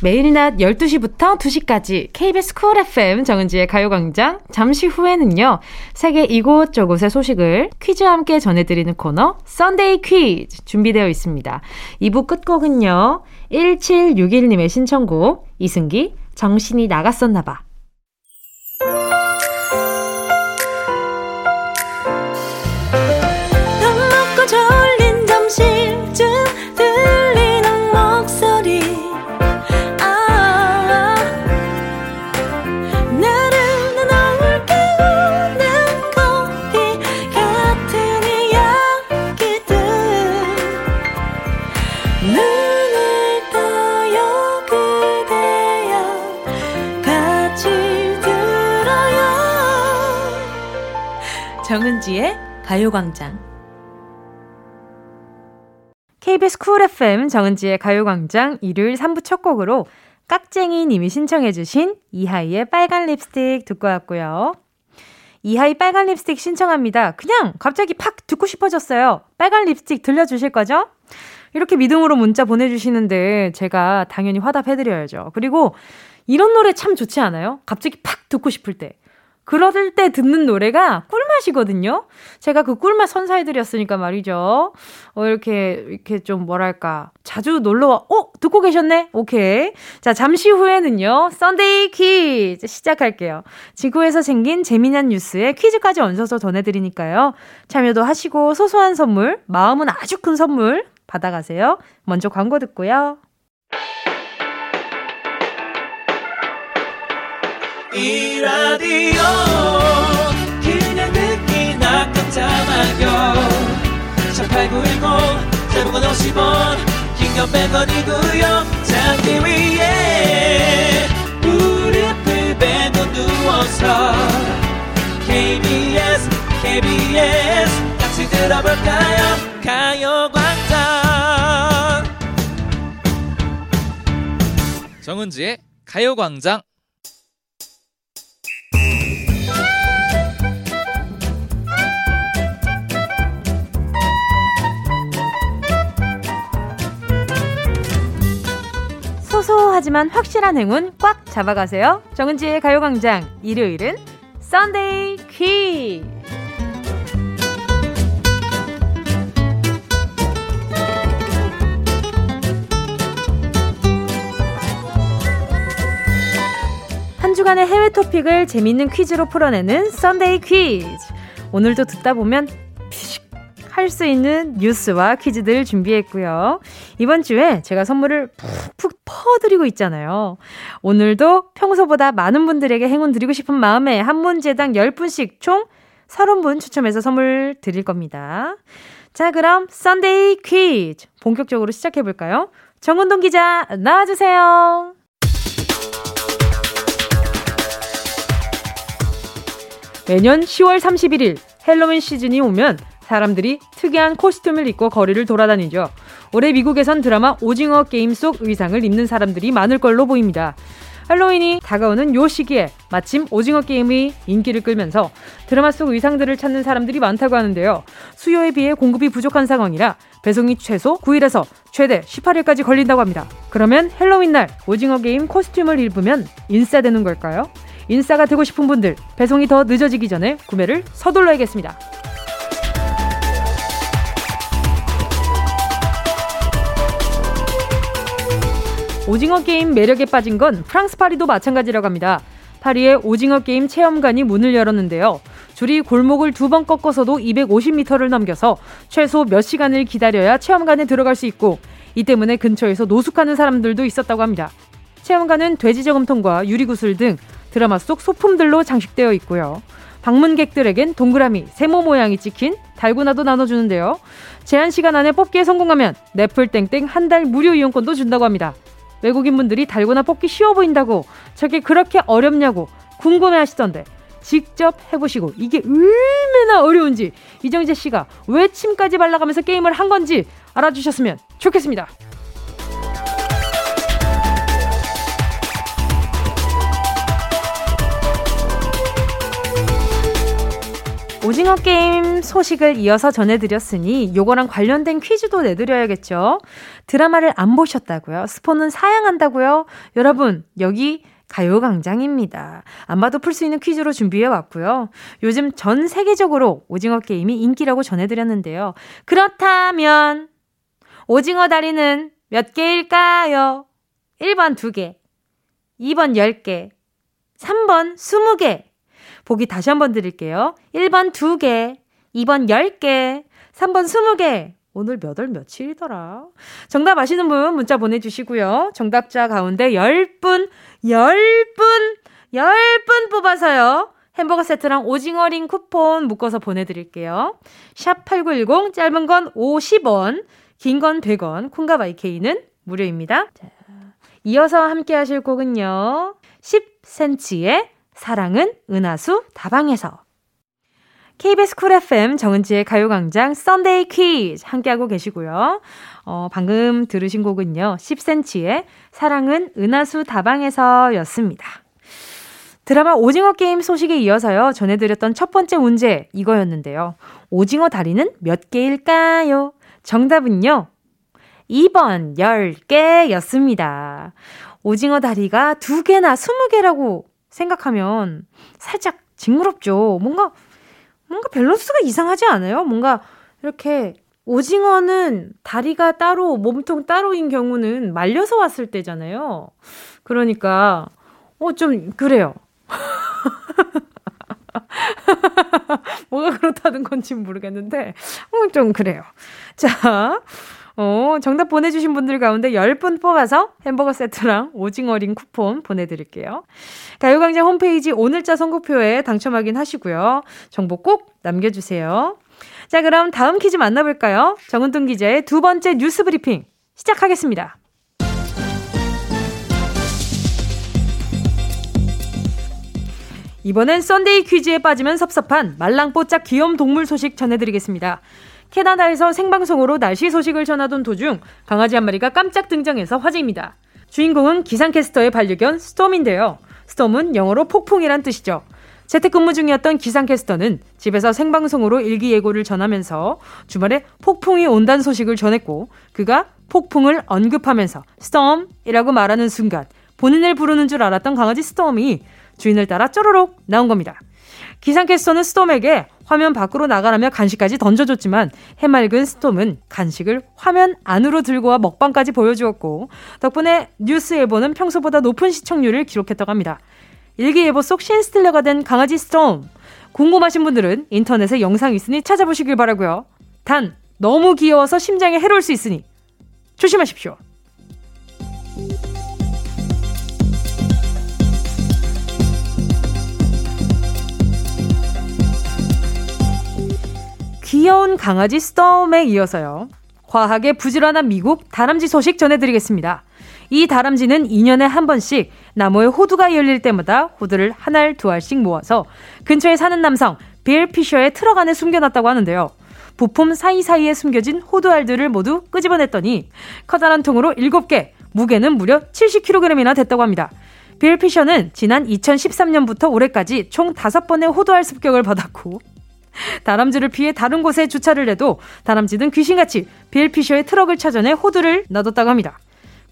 매일 낮 12시부터 2시까지 KBS 쿨 FM 정은지의 가요광장 잠시 후에는요. 세계 이곳저곳의 소식을 퀴즈와 함께 전해드리는 코너 Sunday 퀴즈 준비되어 있습니다. 2부 끝곡은요. 1761님의 신청곡 이승기 정신이 나갔었나봐 정은지의 가요광장 KBS 쿨 FM 정은지의 가요광장 일요일 3부 첫 곡으로 깍쟁이 님이 신청해주신 이하이의 빨간 립스틱 듣고 왔고요. 이하이 빨간 립스틱 신청합니다. 그냥 갑자기 팍 듣고 싶어졌어요. 빨간 립스틱 들려주실 거죠? 이렇게 믿음으로 문자 보내주시는데 제가 당연히 화답해드려야죠. 그리고 이런 노래 참 좋지 않아요? 갑자기 팍 듣고 싶을 때. 그럴 때 듣는 노래가 꿀맛이거든요. 제가 그 꿀맛 선사해드렸으니까 말이죠. 어, 이렇게, 이렇게 좀 뭐랄까. 자주 놀러와, 어? 듣고 계셨네? 오케이. 자, 잠시 후에는요, Sunday 퀴즈 시작할게요. 지구에서 생긴 재미난 뉴스에 퀴즈까지 얹어서 전해드리니까요. 참여도 하시고, 소소한 선물, 마음은 아주 큰 선물 받아가세요. 먼저 광고 듣고요. 이 라디오 그냥 듣기나 깜짝마요. 18910 대목원 50원 긴건 100원이고요. 잠기 위에 무릎을 베고 누워서 KBS KBS 같이 들어볼까요? 가요광장. 정은지의 가요광장 하지만 확실한 행운 꽉 잡아가세요. 정은지의 가요광장 일요일은 썬데이 퀴. 한 주간의 해외 토픽을 재밌는 퀴즈로 풀어내는 Sunday 퀴즈. 오늘도 듣다 보면 알 수 있는 뉴스와 퀴즈들 준비했고요. 이번 주에 제가 선물을 푹푹 퍼드리고 있잖아요. 오늘도 평소보다 많은 분들에게 행운 드리고 싶은 마음에 한 문제당 10분씩 총 30분 추첨해서 선물 드릴 겁니다. 자, 그럼 Sunday 퀴즈 본격적으로 시작해 볼까요? 정은동 기자 나와 주세요. 매년 10월 31일 헬로윈 시즌이 오면 사람들이 특이한 코스튬을 입고 거리를 돌아다니죠. 올해 미국에선 드라마 오징어 게임 속 의상을 입는 사람들이 많을 걸로 보입니다. 할로윈이 다가오는 요 시기에 마침 오징어 게임이 인기를 끌면서 드라마 속 의상들을 찾는 사람들이 많다고 하는데요. 수요에 비해 공급이 부족한 상황이라 배송이 최소 9일에서 최대 18일까지 걸린다고 합니다. 그러면 핼러윈 날 오징어 게임 코스튬을 입으면 인싸되는 걸까요? 인싸가 되고 싶은 분들 배송이 더 늦어지기 전에 구매를 서둘러야겠습니다. 오징어 게임 매력에 빠진 건 프랑스 파리도 마찬가지라고 합니다. 파리에 오징어 게임 체험관이 문을 열었는데요. 줄이 골목을 두 번 꺾어서도 250m를 넘겨서 최소 몇 시간을 기다려야 체험관에 들어갈 수 있고 이 때문에 근처에서 노숙하는 사람들도 있었다고 합니다. 체험관은 돼지 저금통과 유리구슬 등 드라마 속 소품들로 장식되어 있고요. 방문객들에겐 동그라미, 세모 모양이 찍힌 달고나도 나눠주는데요. 제한 시간 안에 뽑기에 성공하면 넷플 땡땡 한 달 무료 이용권도 준다고 합니다. 외국인분들이 달고나 뽑기 쉬워 보인다고 저게 그렇게 어렵냐고 궁금해 하시던데 직접 해보시고 이게 얼마나 어려운지 이정재 씨가 왜 침까지 발라가면서 게임을 한 건지 알아주셨으면 좋겠습니다. 오징어 게임 소식을 이어서 전해드렸으니 요거랑 관련된 퀴즈도 내드려야겠죠. 드라마를 안 보셨다고요? 스포는 사양한다고요? 여러분, 여기 가요광장입니다. 안 봐도 풀 수 있는 퀴즈로 준비해 왔고요. 요즘 전 세계적으로 오징어 게임이 인기라고 전해드렸는데요. 그렇다면, 오징어 다리는 몇 개일까요? 1번 2개, 2번 10개, 3번 20개. 보기 다시 한번 드릴게요. 1번 2개, 2번 10개, 3번 20개. 오늘 몇 월 며칠이더라? 정답 아시는 분 문자 보내주시고요. 정답자 가운데 10분, 10분, 10분 뽑아서요. 햄버거 세트랑 오징어 링 쿠폰 묶어서 보내드릴게요. 샵 8910, 짧은 건 50원, 긴 건 100원, 콩과 마이케이는 무료입니다. 자, 이어서 함께 하실 곡은요. 10cm의 사랑은 은하수 다방에서 KBS Cool FM 정은지의 가요광장 Sunday 퀴즈 함께하고 계시고요. 어, 방금 들으신 곡은요. 10cm의 사랑은 은하수 다방에서 였습니다. 드라마 오징어 게임 소식에 이어서요. 전해드렸던 첫 번째 문제 이거였는데요. 오징어 다리는 몇 개일까요? 정답은요. 2번 10개였습니다. 오징어 다리가 2개나 20개라고 생각하면 살짝 징그럽죠. 뭔가, 뭔가 밸런스가 이상하지 않아요? 뭔가 이렇게 오징어는 다리가 따로, 몸통 따로인 경우는 말려서 왔을 때잖아요. 그러니까, 어, 좀, 그래요. [LAUGHS] 뭐가 그렇다는 건지 모르겠는데, 어, 좀 그래요. 자, 어, 정답 보내주신 분들 가운데 10분 뽑아서 햄버거 세트랑 오징어 링 쿠폰 보내드릴게요. 가요광장 홈페이지 오늘자 선곡표에 당첨 확인하시고요. 정보 꼭 남겨주세요. 자, 그럼 다음 퀴즈 만나볼까요? 정은동 기자의 두 번째 뉴스 브리핑 시작하겠습니다. 이번엔 Sunday 퀴즈에 빠지면 섭섭한 말랑뽀짝 귀염 동물 소식 전해드리겠습니다. 캐나다에서 생방송으로 날씨 소식을 전하던 도중 강아지 한 마리가 깜짝 등장해서 화제입니다. 주인공은 기상캐스터의 반려견 스톰인데요. Storm은 영어로 폭풍이란 뜻이죠. 재택근무 중이었던 기상캐스터는 집에서 생방송으로 일기예고를 전하면서 주말에 폭풍이 온다는 소식을 전했고 그가 폭풍을 언급하면서 Storm이라고 말하는 순간 본인을 부르는 줄 알았던 강아지 스톰이 주인을 따라 쪼로록 나온 겁니다. 기상캐스터는 스톰에게 화면 밖으로 나가라며 간식까지 던져줬지만 해맑은 스톰은 간식을 화면 안으로 들고 와 먹방까지 보여주었고 덕분에 뉴스 예보는 평소보다 높은 시청률을 기록했다고 합니다. 일기예보 속 신스틸러가 된 강아지 스톰 궁금하신 분들은 인터넷에 영상 있으니 찾아보시길 바라고요. 단 너무 귀여워서 심장에 해로울 수 있으니 조심하십시오. 귀여운 강아지 스톰에 이어서요. 과하게 부지런한 미국 다람쥐 소식 전해드리겠습니다. 이 다람쥐는 2년에 한 번씩 나무에 호두가 열릴 때마다 호두를 한 알, 두 알씩 모아서 근처에 사는 남성 빌 피셔의 트럭 안에 숨겨놨다고 하는데요. 부품 사이사이에 숨겨진 호두알들을 모두 끄집어냈더니 커다란 통으로 7개, 무게는 무려 70kg이나 됐다고 합니다. 빌 피셔는 지난 2013년부터 올해까지 총 5번의 호두알 습격을 받았고 다람쥐를 피해 다른 곳에 주차를 해도 다람쥐는 귀신같이 빌피셔의 트럭을 찾아내 호두를 놔뒀다고 합니다.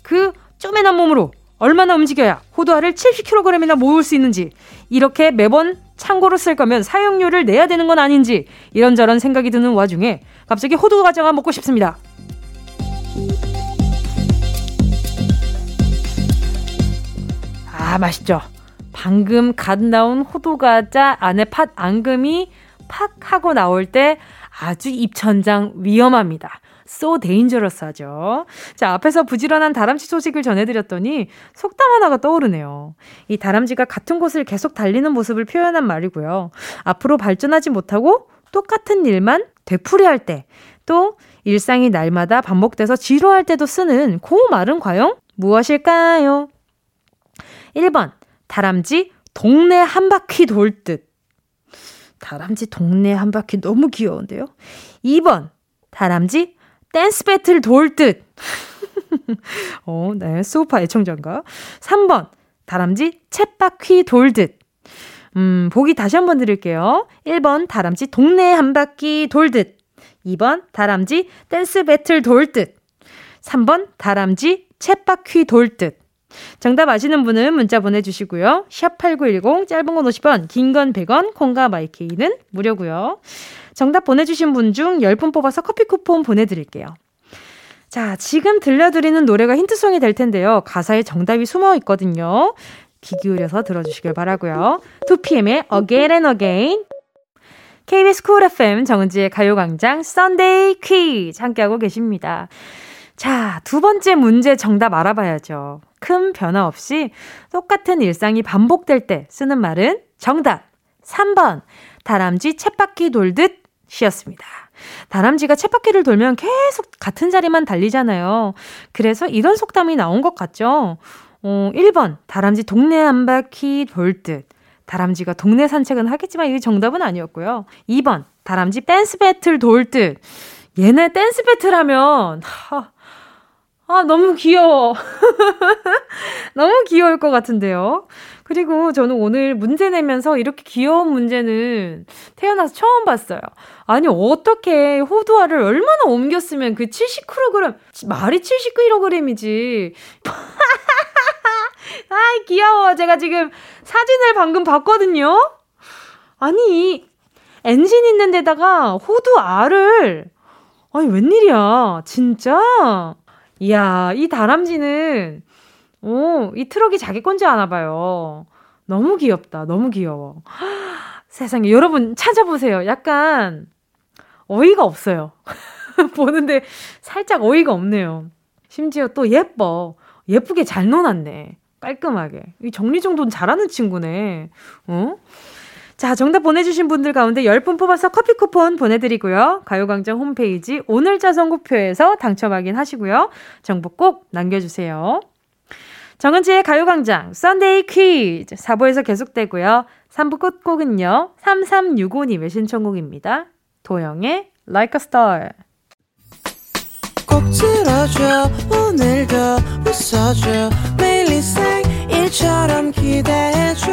그 쪼매난 몸으로 얼마나 움직여야 호두알을 70kg이나 모을 수 있는지 이렇게 매번 창고로 쓸 거면 사용료를 내야 되는 건 아닌지 이런저런 생각이 드는 와중에 갑자기 호두 과자가 먹고 싶습니다. 아, 맛있죠? 방금 갓 나온 호두 과자 안에 팥 앙금이 팍 하고 나올 때 아주 입천장 위험합니다. so dangerous 하죠. 자, 앞에서 부지런한 다람쥐 소식을 전해드렸더니 속담 하나가 떠오르네요. 이 다람쥐가 같은 곳을 계속 달리는 모습을 표현한 말이고요. 앞으로 발전하지 못하고 똑같은 일만 되풀이할 때, 또 일상이 날마다 반복돼서 지루할 때도 쓰는 그 말은 과연 무엇일까요? 1번, 다람쥐 동네 한 바퀴 돌 듯. 다람쥐 동네 한 바퀴 너무 귀여운데요? 2번, 다람쥐 댄스 배틀 돌 듯. [LAUGHS] 어, 네, 스우파 애청자인가? 3번, 다람쥐 쳇바퀴 돌 듯. 음, 보기 다시 한번 드릴게요. 1번, 다람쥐 동네 한 바퀴 돌 듯. 2번, 다람쥐 댄스 배틀 돌 듯. 3번, 다람쥐 쳇바퀴 돌 듯. 정답 아시는 분은 문자 보내주시고요. 샵8910, 짧은 건 50원, 긴 건 100원, 콩과 마이케이는 무료고요. 정답 보내주신 분 중 10분 뽑아서 커피 쿠폰 보내드릴게요. 자, 지금 들려드리는 노래가 힌트송이 될 텐데요. 가사에 정답이 숨어 있거든요. 귀 기울여서 들어주시길 바라고요. 2PM의 Again and Again. KBS Cool FM 정은지의 가요광장 Sunday 퀴즈 함께하고 계십니다. 자, 두 번째 문제 정답 알아봐야죠. 큰 변화 없이 똑같은 일상이 반복될 때 쓰는 말은 정답 3번 다람쥐 챗바퀴 돌듯 이었습니다. 다람쥐가 챗바퀴를 돌면 계속 같은 자리만 달리잖아요. 그래서 이런 속담이 나온 것 같죠? 어, 1번 다람쥐 동네 한 바퀴 돌 듯 다람쥐가 동네 산책은 하겠지만 이게 정답은 아니었고요. 2번 다람쥐 댄스 배틀 돌 듯 얘네 댄스 배틀 하면 하, 아, 너무 귀여워. [LAUGHS] 너무 귀여울 것 같은데요. 그리고 저는 오늘 문제 내면서 이렇게 귀여운 문제는 태어나서 처음 봤어요. 아니, 어떻게 호두알을 얼마나 옮겼으면 그 70kg, 말이 70kg이지. [LAUGHS] 아이, 귀여워. 제가 지금 사진을 방금 봤거든요. 아니, 엔진 있는 데다가 호두알을, 아니, 웬일이야. 진짜? 이야, 이 다람쥐는, 오, 이 트럭이 자기 건지 아나 봐요. 너무 귀엽다. 너무 귀여워. [GASPS] 세상에, 여러분 찾아보세요. 약간 어이가 없어요. [LAUGHS] 보는데 살짝 어이가 없네요. 심지어 또 예뻐. 예쁘게 잘 놓았네. 깔끔하게. 이 정리정돈 잘하는 친구네. 어? 자, 정답 보내주신 분들 가운데 10분 뽑아서 커피 쿠폰 보내드리고요. 가요광장 홈페이지 오늘자 선곡표에서 당첨 확인하시고요. 정보 꼭 남겨주세요. 정은지의 가요광장 썬데이 퀴즈 4부에서 계속되고요. 3부 끝곡은요. 3365님의 신청곡입니다. 도영의 Like a Star 꼭 들어줘 오늘도 웃어줘 매일 일처럼 기대해줘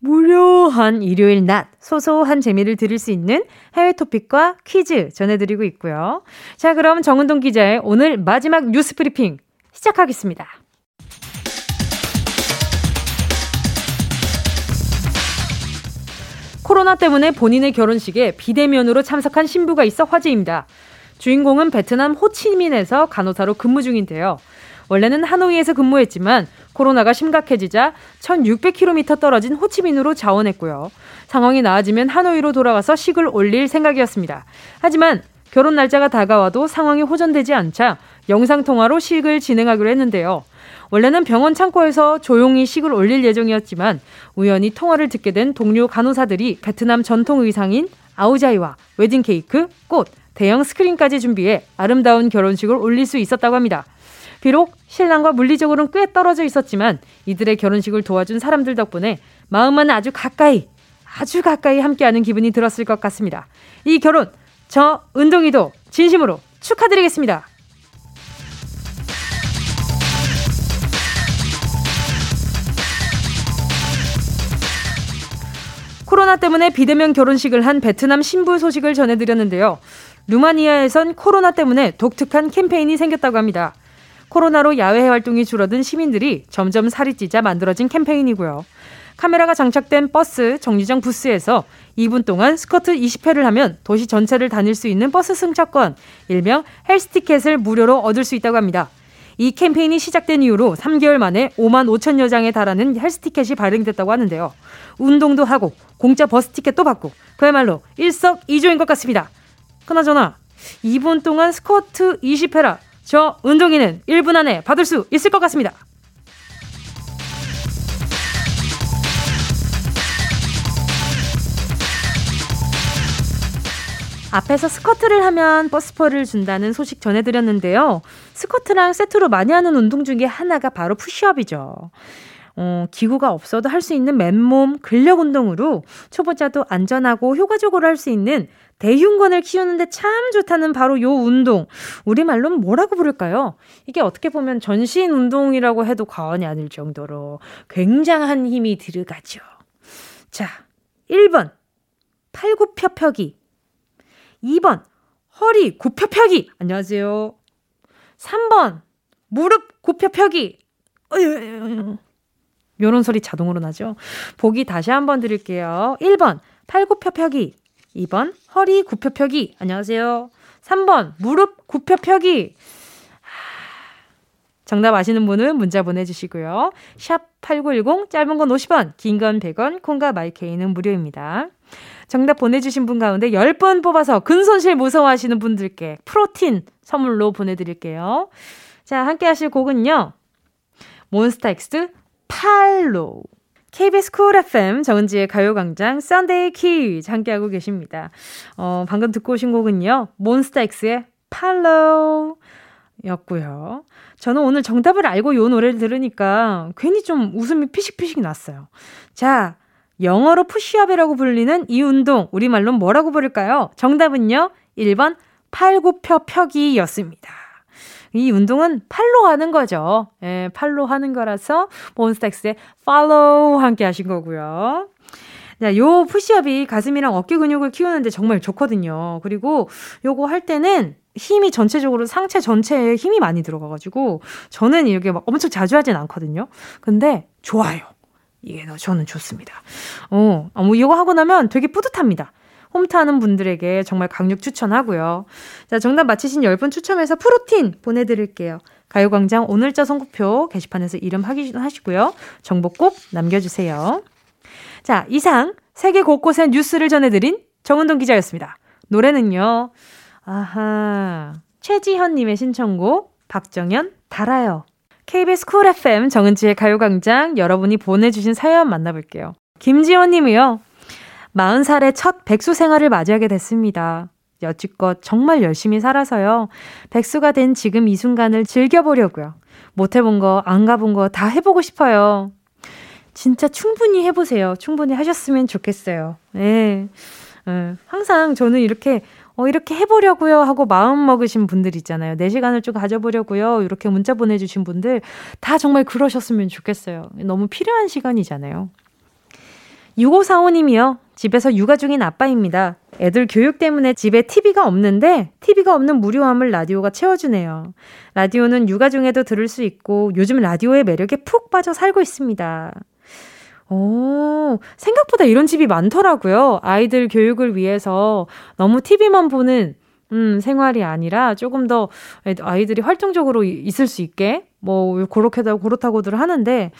무료한 일요일 낮 소소한 재미를 들을 수 있는 해외 토픽과 퀴즈 전해드리고 있고요. 자, 그럼 정은동 기자의 오늘 마지막 뉴스 브리핑 시작하겠습니다. 코로나 때문에 본인의 결혼식에 비대면으로 참석한 신부가 있어 화제입니다. 주인공은 베트남 호치민에서 간호사로 근무 중인데요. 원래는 하노이에서 근무했지만 코로나가 심각해지자 1600km 떨어진 호치민으로 자원했고요. 상황이 나아지면 하노이로 돌아가서 식을 올릴 생각이었습니다. 하지만 결혼 날짜가 다가와도 상황이 호전되지 않자 영상통화로 식을 진행하기로 했는데요. 원래는 병원 창고에서 조용히 식을 올릴 예정이었지만 우연히 통화를 듣게 된 동료 간호사들이 베트남 전통 의상인 아우자이와 웨딩 케이크, 꽃, 대형 스크린까지 준비해 아름다운 결혼식을 올릴 수 있었다고 합니다. 비록 신랑과 물리적으로는 꽤 떨어져 있었지만 이들의 결혼식을 도와준 사람들 덕분에 마음은 아주 가까이, 아주 가까이 함께하는 기분이 들었을 것 같습니다. 이 결혼, 저 은동이도 진심으로 축하드리겠습니다. 코로나 때문에 비대면 결혼식을 한 베트남 신부 소식을 전해드렸는데요. 루마니아에선 코로나 때문에 독특한 캠페인이 생겼다고 합니다. 코로나로 야외 활동이 줄어든 시민들이 점점 살이 찌자 만들어진 캠페인이고요. 카메라가 장착된 버스 정류장 부스에서 2분 동안 스쿼트 20회를 하면 도시 전체를 다닐 수 있는 버스 승차권, 일명 헬스티켓을 무료로 얻을 수 있다고 합니다. 이 캠페인이 시작된 이후로 3개월 만에 5만 5천여 장에 달하는 헬스티켓이 발행됐다고 하는데요. 운동도 하고 공짜 버스 티켓도 받고 그야말로 일석이조인 것 같습니다. 그나저나 2분 동안 스쿼트 20회라 저 은동이는 1분 안에 받을 수 있을 것 같습니다. 앞에서 스쿼트를 하면 버스표를 준다는 소식 전해드렸는데요. 스쿼트랑 세트로 많이 하는 운동 중에 하나가 바로 푸시업이죠. 어, 기구가 없어도 할 수 있는 맨몸 근력 운동으로 초보자도 안전하고 효과적으로 할 수 있는 대흉근을 키우는데 참 좋다는 바로 요 운동. 우리말로는 뭐라고 부를까요? 이게 어떻게 보면 전신 운동이라고 해도 과언이 아닐 정도로 굉장한 힘이 들어가죠. 자, 1번. 팔굽혀펴기. 2번. 허리 굽혀펴기. 안녕하세요. 3번. 무릎 굽혀펴기. 요런 소리 자동으로 나죠. 보기 다시 한번 드릴게요. 1번. 팔굽혀펴기. 2번. 허리 굽혀펴기. 안녕하세요. 3번. 무릎 굽혀펴기. 정답 아시는 분은 문자 보내주시고요. 샵 8910, 짧은 건 50원, 긴 건 100원, 콩과 마이케이는 무료입니다. 정답 보내주신 분 가운데 10분 뽑아서 근손실 무서워하시는 분들께 프로틴 선물로 보내드릴게요. 자, 함께 하실 곡은요. 몬스타엑스 Follow. KBS Cool FM 정은지의 가요광장 Sunday 퀴즈 함께하고 계십니다. 어, 방금 듣고 오신 곡은요. 몬스타엑스의 Follow 였고요. 저는 오늘 정답을 알고 요 노래를 들으니까 괜히 좀 웃음이 피식피식 났어요. 자, 영어로 푸시업이라고 불리는 이 운동, 우리말로 뭐라고 부를까요? 정답은요, 1번 팔굽혀 펴기였습니다. 이 운동은 팔로 하는 거죠. 예, 팔로 하는 거라서 몬스타엑스의 follow 함께 하신 거고요. 자, 요 푸시업이 가슴이랑 어깨 근육을 키우는데 정말 좋거든요. 그리고 요거 할 때는 힘이 전체적으로 상체 전체에 힘이 많이 들어가가지고 저는 이렇게 막 엄청 자주 하진 않거든요. 근데 좋아요. 이게 저는 좋습니다. 어, 뭐 이거 하고 나면 되게 뿌듯합니다. 홈트하는 분들에게 정말 강력 추천하고요. 자, 정답 맞히신 10분 추첨해서 프로틴 보내드릴게요. 가요광장 오늘자 선곡표 게시판에서 이름 확인하시고요. 정보 꼭 남겨주세요. 자, 이상 세계 곳곳의 뉴스를 전해드린 정은동 기자였습니다. 노래는요. 아하. 최지현님의 신청곡 박정현 달아요. KBS Cool FM 정은지의 가요광장 여러분이 보내주신 사연 만나볼게요. 김지원님이요. 40살의 첫 백수 생활을 맞이하게 됐습니다. 여지껏 정말 열심히 살아서요. 백수가 된 지금 이 순간을 즐겨보려고요. 못 해본 거, 안 가본 거 다 해보고 싶어요. 진짜 충분히 해보세요. 충분히 하셨으면 좋겠어요. 네. 네. 항상 저는 이렇게 어, 이렇게 해보려고요 하고 마음 먹으신 분들 있잖아요. 내 시간을 좀 가져보려고요. 이렇게 문자 보내주신 분들 다 정말 그러셨으면 좋겠어요. 너무 필요한 시간이잖아요. 6545님이요. 집에서 육아 중인 아빠입니다. 애들 교육 때문에 집에 TV가 없는데 TV가 없는 무료함을 라디오가 채워주네요. 라디오는 육아 중에도 들을 수 있고 요즘 라디오의 매력에 푹 빠져 살고 있습니다. 오, 생각보다 이런 집이 많더라고요. 아이들 교육을 위해서 너무 TV만 보는 음, 생활이 아니라 조금 더 아이들이 활동적으로 있을 수 있게 뭐 그렇게도 그렇다고들 하는데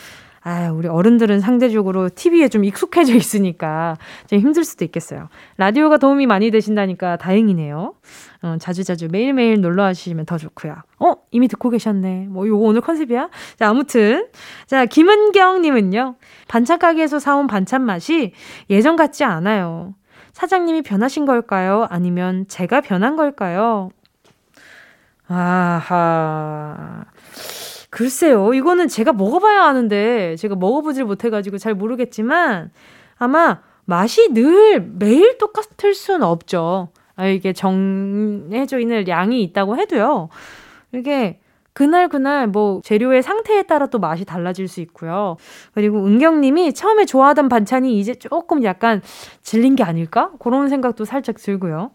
아, 우리 어른들은 상대적으로 TV에 좀 익숙해져 있으니까 좀 힘들 수도 있겠어요. 라디오가 도움이 많이 되신다니까 다행이네요. 어, 자주자주 매일매일 놀러 와주시면 더 좋고요. 어? 이미 듣고 계셨네. 뭐, 요거 오늘 컨셉이야? 자, 아무튼. 자, 김은경님은요. 반찬 가게에서 사온 반찬 맛이 예전 같지 않아요. 사장님이 변하신 걸까요? 아니면 제가 변한 걸까요? 아하. 글쎄요. 이거는 제가 먹어봐야 아는데, 제가 먹어보질 못해가지고 잘 모르겠지만, 아마 맛이 늘 매일 똑같을 수는 없죠. 아, 이게 정해져 있는 양이 있다고 해도요. 이게 그날 그날 뭐 재료의 상태에 따라 또 맛이 달라질 수 있고요. 그리고 은경님이 처음에 좋아하던 반찬이 이제 조금 약간 질린 게 아닐까? 그런 생각도 살짝 들고요.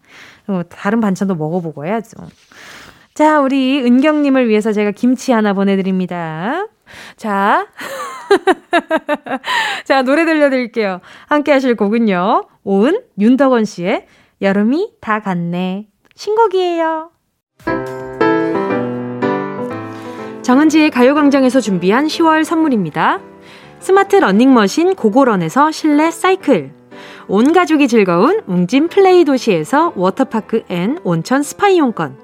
어, 다른 반찬도 먹어보고 해야죠. 자, 우리 은경님을 위해서 제가 김치 하나 보내드립니다. 자. [LAUGHS] 자, 노래 들려드릴게요. 함께 하실 곡은요. 오은, 윤덕원 씨의 여름이 다 갔네. 신곡이에요. 정은지의 가요광장에서 준비한 10월 선물입니다. 스마트 러닝머신 고고런에서 실내 사이클. 온 가족이 즐거운 웅진 플레이 도시에서 워터파크 and 온천 스파 이용권.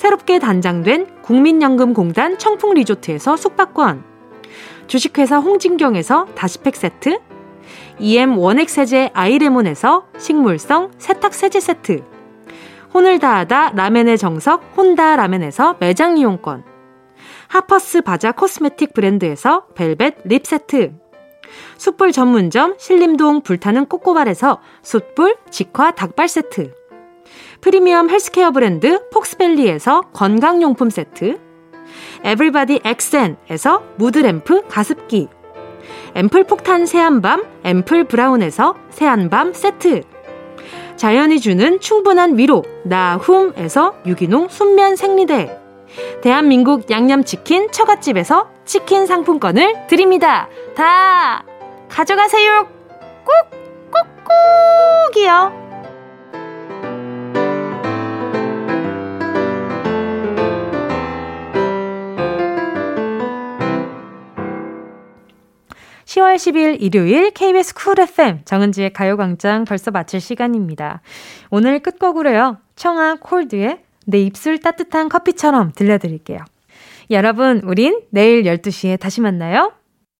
새롭게 단장된 국민연금공단 청풍 리조트에서 숙박권. 주식회사 홍진경에서 다시팩 세트. EM 원액 세제 아이레몬에서 식물성 세탁 세제 세트. 혼을 다하다 라멘의 정석 혼다 라멘에서 매장 이용권. 하퍼스 바자 코스메틱 브랜드에서 벨벳 립 세트. 숯불 전문점 신림동 불타는 꼬꼬발에서 숯불 직화 닭발 세트. 프리미엄 헬스케어 브랜드 폭스밸리에서 건강용품 세트. 에브리바디 엑센에서 무드램프 가습기. 앰플 폭탄 새한밤 앰플 브라운에서 새한밤 세트. 자연이 주는 충분한 위로 나훔에서 유기농 순면 생리대. 대한민국 양념치킨 처갓집에서 치킨 상품권을 드립니다. 다 가져가세요. 꾹, 꾹, 꾹이요. 10월 10일 일요일 KBS 쿨 FM 정은지의 가요광장 벌써 마칠 시간입니다. 오늘 끝곡으로요. 청아 콜드의 내 입술 따뜻한 커피처럼 들려드릴게요. 여러분, 우린 내일 12시에 다시 만나요.